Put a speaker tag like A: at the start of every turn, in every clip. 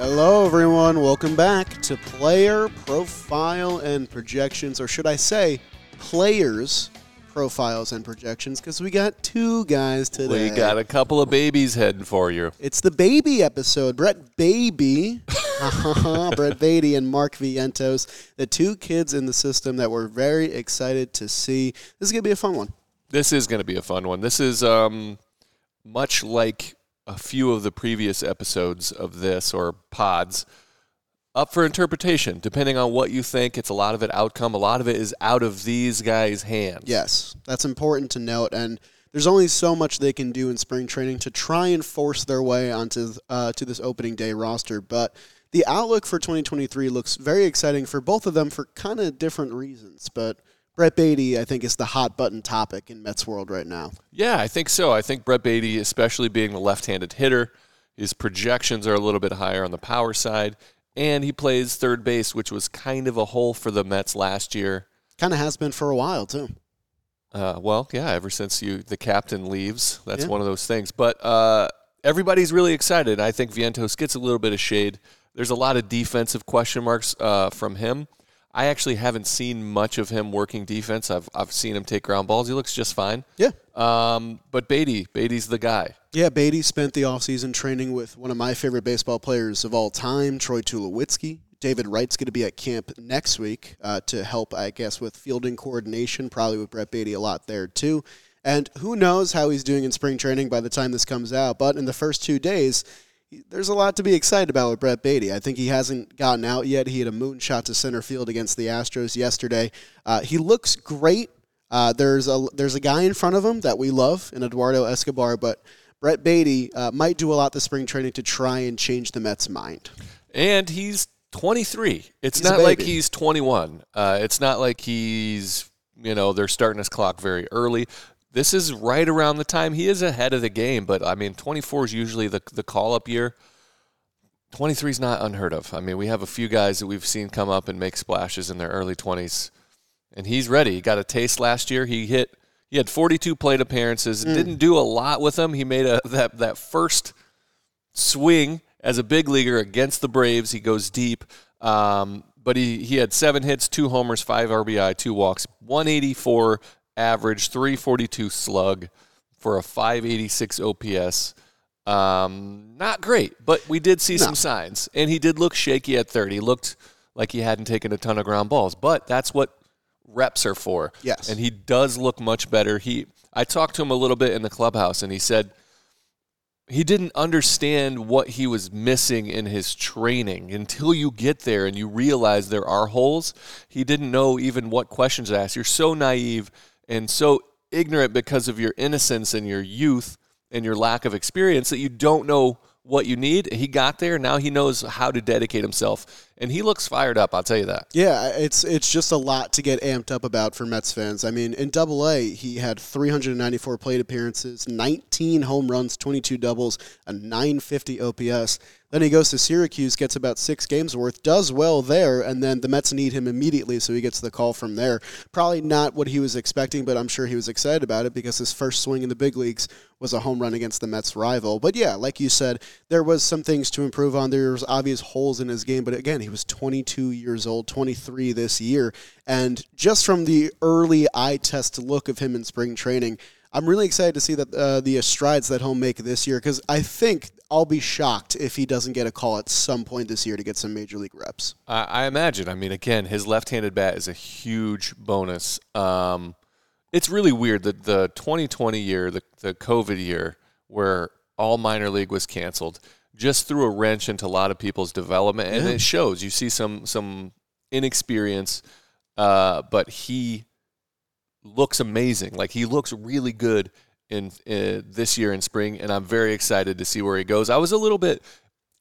A: Hello, everyone. Welcome back to Player Profile and Projections, or should I say, Players Profiles and Projections, because we got two guys today.
B: We got a couple of babies heading for you.
A: It's the baby episode. Brett Baby, Brett Baty, and Mark Vientos, the two kids in the system that we're very excited to see. This is going to be a fun one.
B: This is going to be a fun one. This is um, much like a few of the previous episodes of this or pods up for interpretation depending on what you think it's a lot of it outcome a lot of it is out of these guys hands
A: Yes, that's important to note. And there's only so much they can do in spring training to try and force their way onto uh, to this opening day roster. But the outlook for 2023 looks very exciting for both of them for kind of different reasons. But Brett Baty, I think, is the hot button topic in Mets world right now.
B: yeah i think so i think brett baty especially being the left-handed hitter his projections are a little bit higher on the power side and he plays third base which was kind of a hole for the mets last year
A: Kind of has been for a while too.
B: Uh, well, yeah, ever since you the captain leaves, that's
A: Yeah.
B: one of those things. But uh, everybody's really excited. I think Vientos gets a little bit of shade. There's a lot of defensive question marks uh, from him. I actually haven't seen much of him working defense. I've I've seen him take ground balls. He looks just fine.
A: Yeah.
B: Um, but Baty, Baty's the guy.
A: Yeah, Baty spent the offseason training with one of my favorite baseball players of all time, Troy Tulowitzki. David Wright's going to be at camp next week uh, to help, I guess, with fielding coordination, probably with Brett Baty a lot there too. And who knows how he's doing in spring training by the time this comes out. But in the first two days, there's a lot to be excited about with Brett Baty. I think he hasn't gotten out yet. He had a moonshot to center field against the Astros yesterday. Uh, he looks great. Uh, there's a there's a guy in front of him that we love in Eduardo Escobar, but Brett Baty uh, might do a lot this spring training to try and change the Mets' mind.
B: and he's 23. It's
A: He's
B: not like he's 21. Uh, it's not like he's, you know, they're starting his clock very early. This is right around the time he is ahead of the game, but I mean, 24 is usually the the call up year. 23 is not unheard of. I mean, we have a few guys that we've seen come up and make splashes in their early 20s, and he's ready. He got a taste last year. He hit. He had 42 plate appearances. Didn't do a lot with them. He made a that that first swing as a big leaguer against the Braves. He goes deep. Um, but he, he had seven hits, two homers, five RBI, two walks, 184 average, 342 slug for a 586 OPS. Um, not great, but we did see some signs. And he did look shaky at third. He looked like he hadn't taken a ton of ground balls, but that's what reps are for.
A: Yes.
B: And he does look much better. He I talked to him a little bit in the clubhouse and he said he didn't understand what he was missing in his training until you get there and you realize there are holes. He didn't know even what questions to ask. You're so naive and so ignorant because of your innocence and your youth and your lack of experience that you don't know what you need. He got there, now he knows how to dedicate himself. And he looks fired up, I'll tell you that.
A: Yeah, it's it's just a lot to get amped up about for Mets fans. I mean, in Double A, he had 394 plate appearances, 19 home runs, 22 doubles, a 950 OPS. Then he goes to Syracuse, gets about six games worth, does well there, and then the Mets need him immediately, so he gets the call from there. Probably not what he was expecting, but I'm sure he was excited about it because his first swing in the big leagues was a home run against the Mets rival. But yeah, like you said, there was some things to improve on. There was obvious holes in his game, but again, he was 22 years old, 23 this year, and just from the early eye test look of him in spring training, I'm really excited to see that uh, the strides that he'll make this year because I think I'll be shocked if he doesn't get a call at some point this year to get some major league reps.
B: I, I imagine. I mean, again, his left-handed bat is a huge bonus. Um, it's really weird that the 2020 year, the, the COVID year, where all minor league was canceled, just threw a wrench into a lot of people's development, and
A: Yeah.
B: it shows. You see some some inexperience, uh, but he looks amazing. Like he looks really good in uh, this year in spring, and I'm very excited to see where he goes. I was a little bit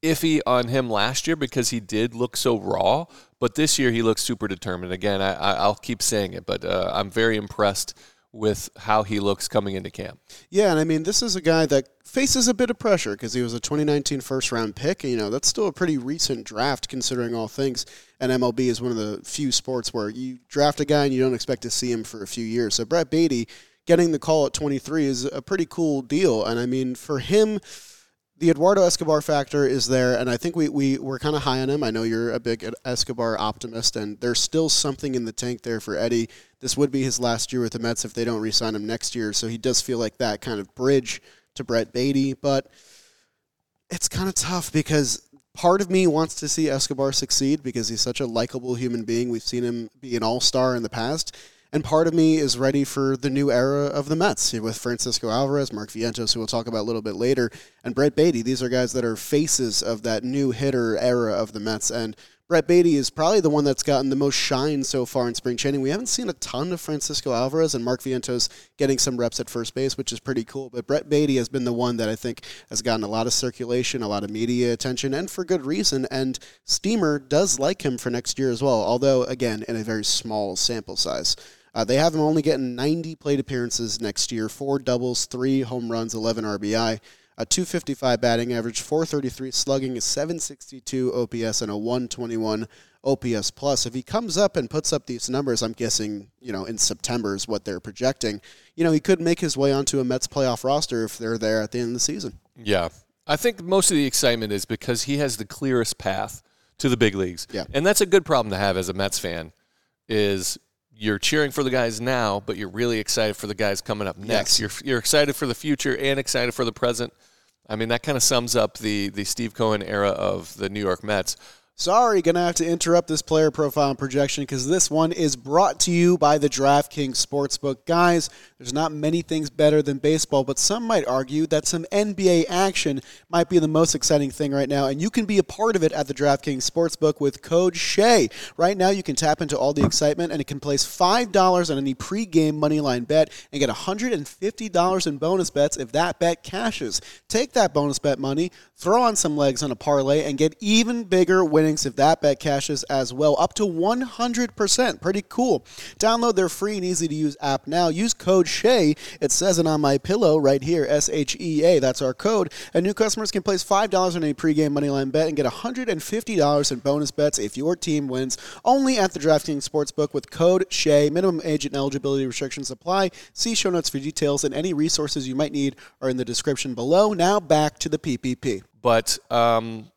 B: iffy on him last year because he did look so raw, but this year he looks super determined. Again, I, I, I'll keep saying it, but uh, I'm very impressed with how he looks coming into camp.
A: Yeah, and I mean, this is a guy that faces a bit of pressure because he was a 2019 first round pick. You know, that's still a pretty recent draft considering all things. And MLB is one of the few sports where you draft a guy and you don't expect to see him for a few years. So Brett Baty getting the call at 23 is a pretty cool deal. And I mean, for him, the Eduardo Escobar factor is there, and I think we, we we're kind of high on him. I know you're a big Escobar optimist, and there's still something in the tank there for Eddie. This would be his last year with the Mets if they don't re-sign him next year, so he does feel like that kind of bridge to Brett Baty. But it's kind of tough because part of me wants to see Escobar succeed because he's such a likable human being. We've seen him be an all-star in the past. And part of me is ready for the new era of the Mets with Francisco Alvarez, Mark Vientos, who we'll talk about a little bit later, and Brett Baty. These are guys that are faces of that new hitter era of the Mets. And Brett Baty is probably the one that's gotten the most shine so far in spring training. We haven't seen a ton of Francisco Alvarez and Mark Vientos getting some reps at first base, which is pretty cool. But Brett Baty has been the one that I think has gotten a lot of circulation, a lot of media attention, and for good reason. And Steamer does like him for next year as well, although, again, in a very small sample size. Uh, they have him only getting 90 plate appearances next year, four doubles, three home runs, 11 RBI, a 255 batting average, 433 slugging, a 762 OPS, and a 121 OPS plus. If he comes up and puts up these numbers, I'm guessing, you know, in September is what they're projecting, you know, he could make his way onto a Mets playoff roster if they're there at the end of the season.
B: Yeah. I think most of the excitement is because he has the clearest path to the big leagues.
A: Yeah.
B: And that's a good problem to have as a Mets fan is you're cheering for the guys now, but you're really excited for the guys coming up next.
A: Yes.
B: You're you're excited for the future and excited for the present. I mean, that kind of sums up the the Steve Cohen era of the New York Mets.
A: Sorry, gonna have to interrupt this player profile and projection because this one is brought to you by the DraftKings Sportsbook. Guys, there's not many things better than baseball, but some might argue that some NBA action might be the most exciting thing right now, and you can be a part of it at the DraftKings Sportsbook with code SHEA. Right now, you can tap into all the excitement and it can place $5 on any pregame moneyline bet and get $150 in bonus bets if that bet cashes. Take that bonus bet money, throw on some legs on a parlay, and get even bigger winnings if that bet cashes as well, up to 100%. Pretty cool. Download their free and easy to use app now. Use code SHEA. It says it on my pillow right here, S H E A. That's our code. And new customers can place $5 on a pregame moneyline bet and get $150 in bonus bets if your team wins. Only at the DraftKings Sportsbook with code SHEA. Minimum age and eligibility restrictions apply. See show notes for details, and any resources you might need are in the description below. Now back to the PPP.
B: But um,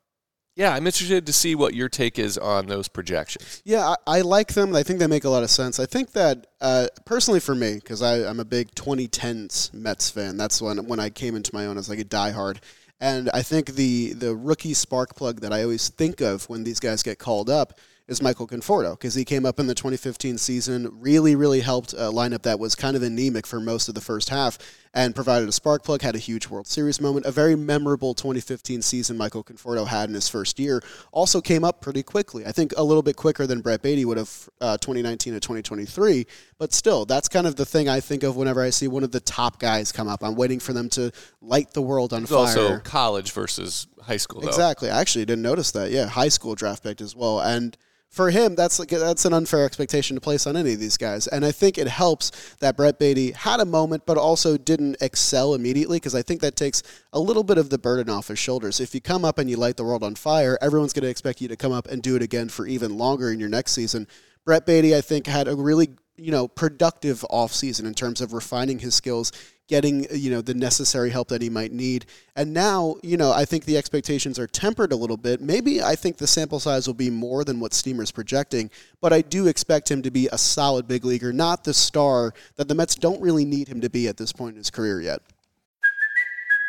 B: yeah, I'm interested to see what your take is on those projections.
A: Yeah, I, I like them. I think they make a lot of sense. I think that uh, personally for me, because I'm a big 2010s Mets fan. That's when when I came into my own as like a diehard. And I think the the rookie spark plug that I always think of when these guys get called up is Michael Conforto because he came up in the 2015 season, really, really helped a lineup that was kind of anemic for most of the first half and provided a spark plug, had a huge World Series moment. A very memorable 2015 season Michael Conforto had in his first year. Also came up pretty quickly. I think a little bit quicker than Brett Baty would have uh, 2019 to 2023. But still, that's kind of the thing I think of whenever I see one of the top guys come up. I'm waiting for them to light the world on
B: It's
A: fire.
B: also college versus high school, though.
A: Exactly. I actually didn't notice that. Yeah, high school draft pick as well. And for him, that's like that's an unfair expectation to place on any of these guys. And I think it helps that Brett Baty had a moment, but also didn't excel immediately because I think that takes a little bit of the burden off his shoulders. If you come up and you light the world on fire, everyone's going to expect you to come up and do it again for even longer in your next season. Brett Baty, I think, had a really you know productive offseason in terms of refining his skills getting you know the necessary help that he might need. And now you know i think the expectations are tempered a little bit. Maybe i think the sample size will be more than what steamer's projecting but i do expect him to be a solid big leaguer not the star that the mets don't really need him to be at this point in his career yet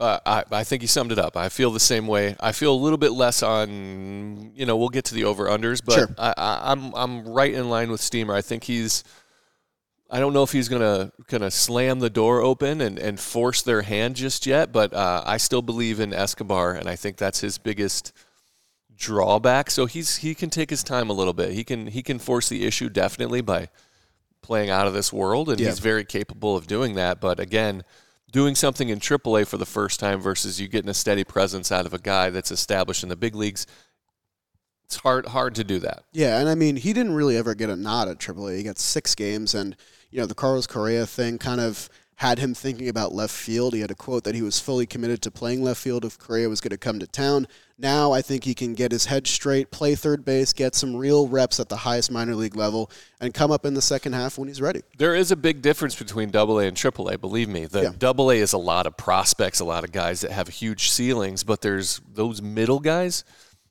B: Uh, I, I think he summed it up. I feel the same way. I feel a little bit less on, you know, we'll get to the over unders, but
A: Sure.
B: I, I, I'm I'm right in line with Steamer. I think he's. I don't know if he's gonna gonna slam the door open and, and force their hand just yet, but uh, I still believe in Escobar, and I think that's his biggest drawback. So he's he can take his time a little bit. He can he can force the issue definitely by playing out of this world, and
A: Yeah.
B: he's very capable of doing that. But again, doing something in AAA for the first time versus you getting a steady presence out of a guy that's established in the big leagues, it's hard hard to do that.
A: Yeah, and I mean, he didn't really ever get a nod at AAA. He got six games, and you know the Carlos Correa thing kind of had him thinking about left field. He had a quote that he was fully committed to playing left field if Correa was going to come to town. Now I think he can get his head straight, play third base, get some real reps at the highest minor league level, and come up in the second half when he's ready.
B: There is a big difference between Double A and Triple A. Believe me, the
A: Yeah.
B: Double A is a lot of prospects, a lot of guys that have huge ceilings, but there's those middle guys.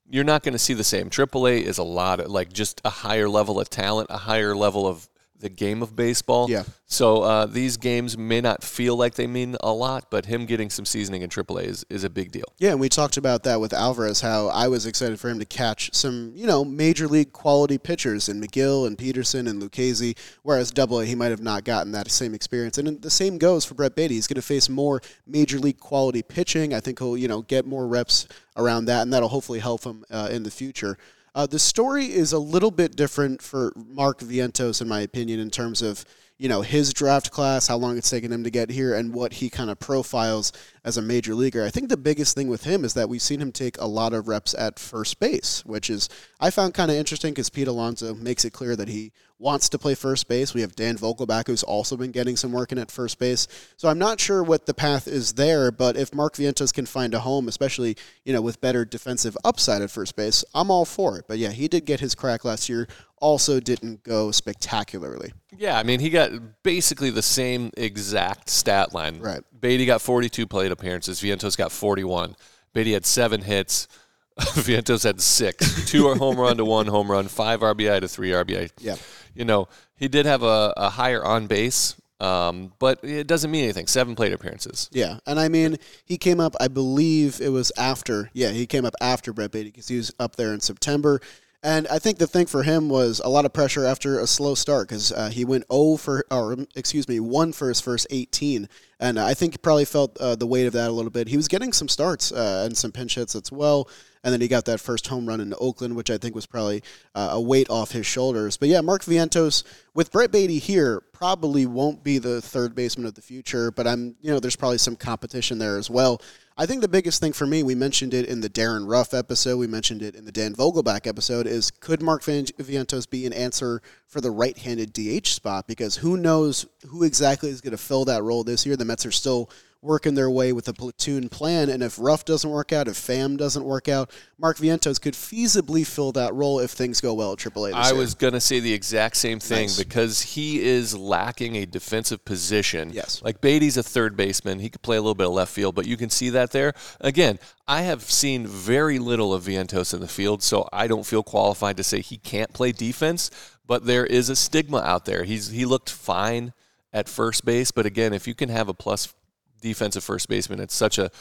B: You're not going to see the same. Triple A is a lot of like just a higher level of talent, a higher level of the game of baseball.
A: Yeah.
B: So uh, these games may not feel like they mean a lot, but him getting some seasoning in Triple A is, is a big deal.
A: Yeah, and we talked about that with Alvarez, how I was excited for him to catch some, you know, major league quality pitchers in Megill and Peterson and Lucchesi, whereas Double A, he might have not gotten that same experience. And the same goes for Brett Baty. He's going to face more major league quality pitching. I think he'll, you know, get more reps around that, and that'll hopefully help him uh, in the future. Uh, the story is a little bit different for Mark Vientos, in my opinion, in terms of you know his draft class, how long it's taken him to get here, and what he kind of profiles as a major leaguer. I think the biggest thing with him is that we've seen him take a lot of reps at first base, which is I found kind of interesting because Pete Alonso makes it clear that he wants to play first base. We have Dan Vogelbach, who's also been getting some work in at first base. So I'm not sure what the path is there, but if Mark Vientos can find a home, especially you know with better defensive upside at first base, I'm all for it. But yeah, he did get his crack last year. Also, didn't go spectacularly.
B: Yeah, I mean, he got basically the same exact stat line.
A: Right.
B: Baty got 42 plate appearances. Vientos got 41. Baty had seven hits. Vientos had six. Two are home run to one home run, five RBI to three RBI.
A: Yeah.
B: You know, he did have a, a higher on base, um, but it doesn't mean anything. Seven plate appearances.
A: Yeah, and I mean, he came up. I believe it was after. Yeah, he came up after Brett Baty because he was up there in September. And I think the thing for him was a lot of pressure after a slow start because uh, he went 0 for, or um, excuse me, 1 for his first 18. And I think he probably felt uh, the weight of that a little bit. He was getting some starts uh, and some pinch hits as well. And then he got that first home run in Oakland, which I think was probably uh, a weight off his shoulders. But yeah, Mark Vientos with Brett Baty here probably won't be the third baseman of the future. But I'm, you know, there's probably some competition there as well. I think the biggest thing for me, we mentioned it in the Darin Ruf episode, we mentioned it in the Dan Vogelbach episode, is could Mark Vientos be an answer for the right-handed DH spot? Because who knows who exactly is going to fill that role this year? The Mets are still working their way with a platoon plan, and if Ruf doesn't work out, if Pham doesn't work out, Mark Vientos could feasibly fill that role if things go well at AAA.
B: I
A: year.
B: was going to say the exact same thing
A: Nice.
B: because he is lacking a defensive position.
A: Yes.
B: Like Baty's a third baseman. He could play a little bit of left field, but you can see that there. Again, I have seen very little of Vientos in the field, so I don't feel qualified to say he can't play defense, but there is a stigma out there. He's he looked fine at first base, but again, if you can have a plus defensive first baseman, it's such a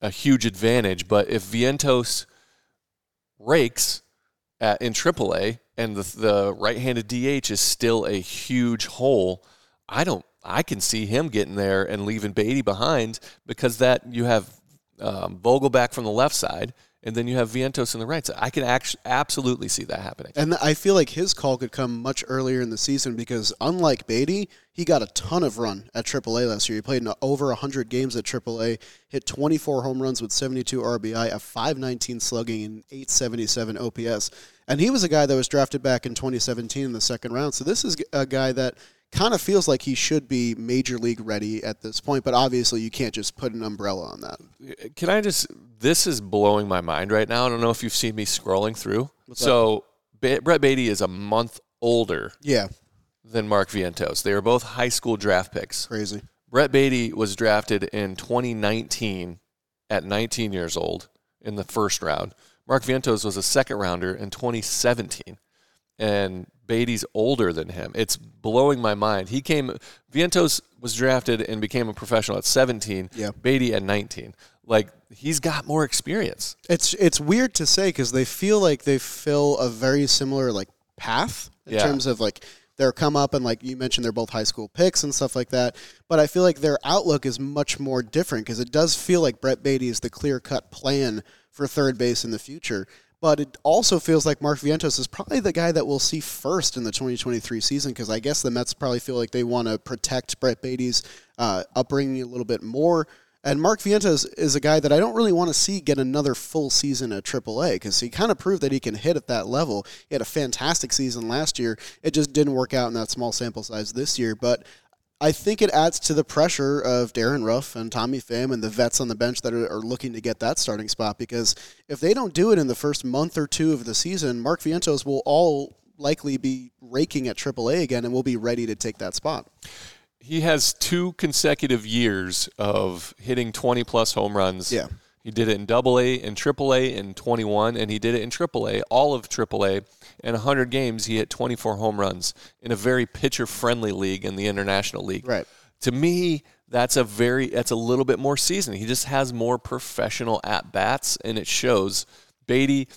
B: a huge advantage. But if Vientos rakes at, in AAA and the, the right-handed DH is still a huge hole, I don't. I can see him getting there and leaving Baty behind because that you have um, Vogelbach from the left side and then you have Vientos on the right side. I can act- absolutely see that happening.
A: And I feel like his call could come much earlier in the season because, unlike Baty, he got a ton of run at AAA last year. He played in over 100 games at AAA, hit 24 home runs with 72 RBI, a 519 slugging, and 877 OPS. And he was a guy that was drafted back in 2017 in the second round. So this is a guy that kind of feels like he should be major league ready at this point. But obviously, you can't just put an umbrella on that.
B: Uh, can I just? This is blowing my mind right now. I don't know if you've seen me scrolling through. so ba- Brett Baty is a month older
A: Yeah,
B: than Mark Vientos. They are both high school draft picks.
A: crazy.
B: Brett Baty was drafted in 2019 at 19 years old in the first round. Mark Vientos was a second rounder in 2017, and Baty's older than him. It's blowing my mind. He came. Vientos was drafted and became a professional at 17.
A: Yeah.
B: Baty at 19. Like he's got more experience.
A: It's it's weird to say because they feel like they fill a very similar like path in
B: Yeah.
A: terms of like their come up and like you mentioned they're both high school picks and stuff like that. But I feel like their outlook is much more different because it does feel like Brett Baty is the clear cut plan for third base in the future. But it also feels like Mark Vientos is probably the guy that we'll see first in the 2023 season because I guess the Mets probably feel like they want to protect Brett Baty's uh, upbringing a little bit more. And Mark Vientos is a guy that I don't really want to see get another full season at AAA because he kind of proved that he can hit at that level. He had a fantastic season last year. It just didn't work out in that small sample size this year. But I think it adds to the pressure of Darin Ruf and Tommy Pham and the vets on the bench that are, are looking to get that starting spot because if they don't do it in the first month or two of the season, Mark Vientos will all likely be raking at AAA again and will be ready to take that spot.
B: He has two consecutive years of hitting 20 plus home runs.
A: Yeah.
B: He did it in Double A and Triple A in 21, and he did it in Triple A, all of Triple A. In 100 games, he hit 24 home runs in a very pitcher-friendly league in the International League.
A: Right.
B: To me, that's a very that's a little bit more seasoned. He just has more professional at bats, and it shows. Baty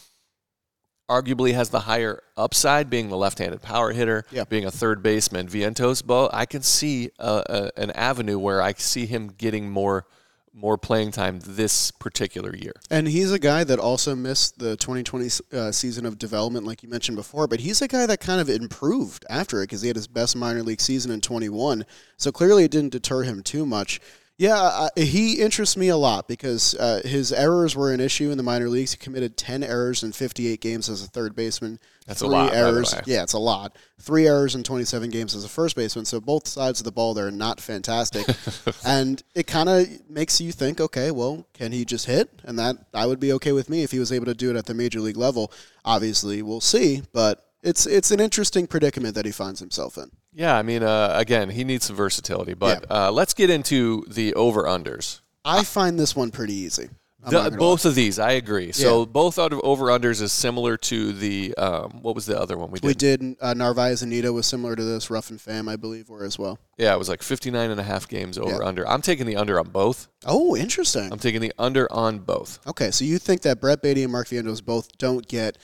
B: arguably has the higher upside, being the left-handed power hitter,
A: Yeah.
B: being a third baseman. Vientos, but I can see uh, a, an avenue where I see him getting more more playing time this particular year.
A: And he's a guy that also missed the 2020 uh, season of development, like you mentioned before. But he's a guy that kind of improved after it because he had his best minor league season in 21. So clearly, it didn't deter him too much. Yeah, he interests me a lot because uh, his errors were an issue in the minor leagues. He committed 10 errors in 58 games as a third baseman.
B: That's a
A: Three
B: lot, by the
A: errors. Yeah, it's a lot. Three errors in 27 games as a first baseman. So both sides of the ball there are not fantastic. and it kind of makes you think, okay, well, can he just hit? And that I would be okay with me if he was able to do it at the major league level. Obviously, we'll see, but it's it's an interesting predicament that he finds himself in.
B: Yeah, I mean, uh, again, he needs some versatility. But uh, let's get into the over unders.
A: I find this one pretty easy. Not
B: both of these, I agree. So
A: Yeah.
B: both out of over unders is similar to the um, what was the other one we did?
A: We did uh, Narvaez Anita was similar to this. Ruf and Pham, I believe, were as well.
B: Yeah, it was like 59 and a half games over
A: Yeah.
B: under. I'm taking the under on both.
A: Oh, interesting.
B: I'm taking the under on both.
A: Okay, so you think that Brett Baty and Mark Vientos both don't get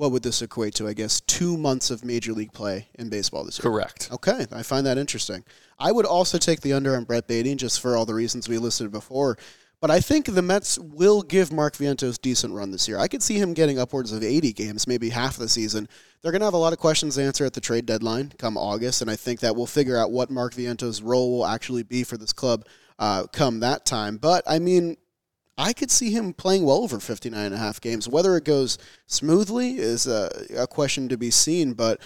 A: what would this equate to? I guess two months of major league play in baseball this year.
B: Correct.
A: Okay, I find that interesting. I would also take the under on Brett Baty just for all the reasons we listed before. But I think the Mets will give Mark Vientos decent run this year. I could see him getting upwards of 80 games, maybe half the season. They're going to have a lot of questions to answer at the trade deadline come August, and I think that we'll figure out what Mark Vientos' role will actually be for this club uh, come that time. But I mean, I could see him playing well over 59 and a half games. Whether it goes smoothly is a, a question to be seen, but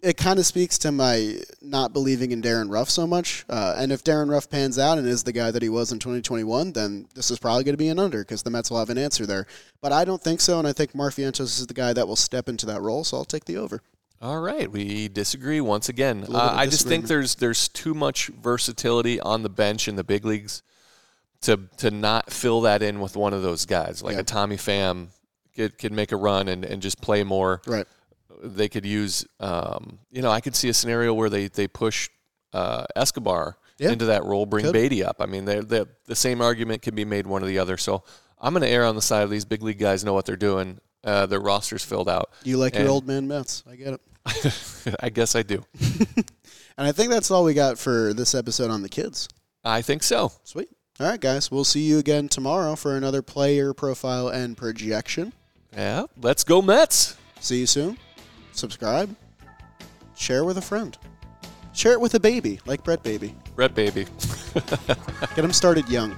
A: it kind of speaks to my not believing in Darin Ruf so much. Uh, and if Darin Ruf pans out and is the guy that he was in 2021, then this is probably going to be an under because the Mets will have an answer there. But I don't think so, and I think Mark Vientos is the guy that will step into that role, so I'll take the over.
B: All right, we disagree once again. Uh, I just think there's there's too much versatility on the bench in the big leagues to to not fill that in with one of those guys like
A: Yeah.
B: a Tommy Pham could could make a run and, and just play more.
A: Right.
B: They could use, um, you know, I could see a scenario where they they push uh, Escobar
A: Yeah.
B: into that role, bring
A: Could.
B: Baty up. I mean, they're, they're, the same argument can be made one or the other. So I'm going to err on the side of these big league guys know what they're doing. Uh, their rosters filled out.
A: You like
B: And-
A: your old man Mets. I get it.
B: I guess I do.
A: And I think that's all we got for this episode on the kids.
B: I think so.
A: Sweet. All right, guys. We'll see you again tomorrow for another player profile and projection.
B: Yeah, let's go Mets.
A: See you soon. Subscribe. Share with a friend. Share it with a baby, like Brett Baby.
B: Brett baby.
A: Get him started young.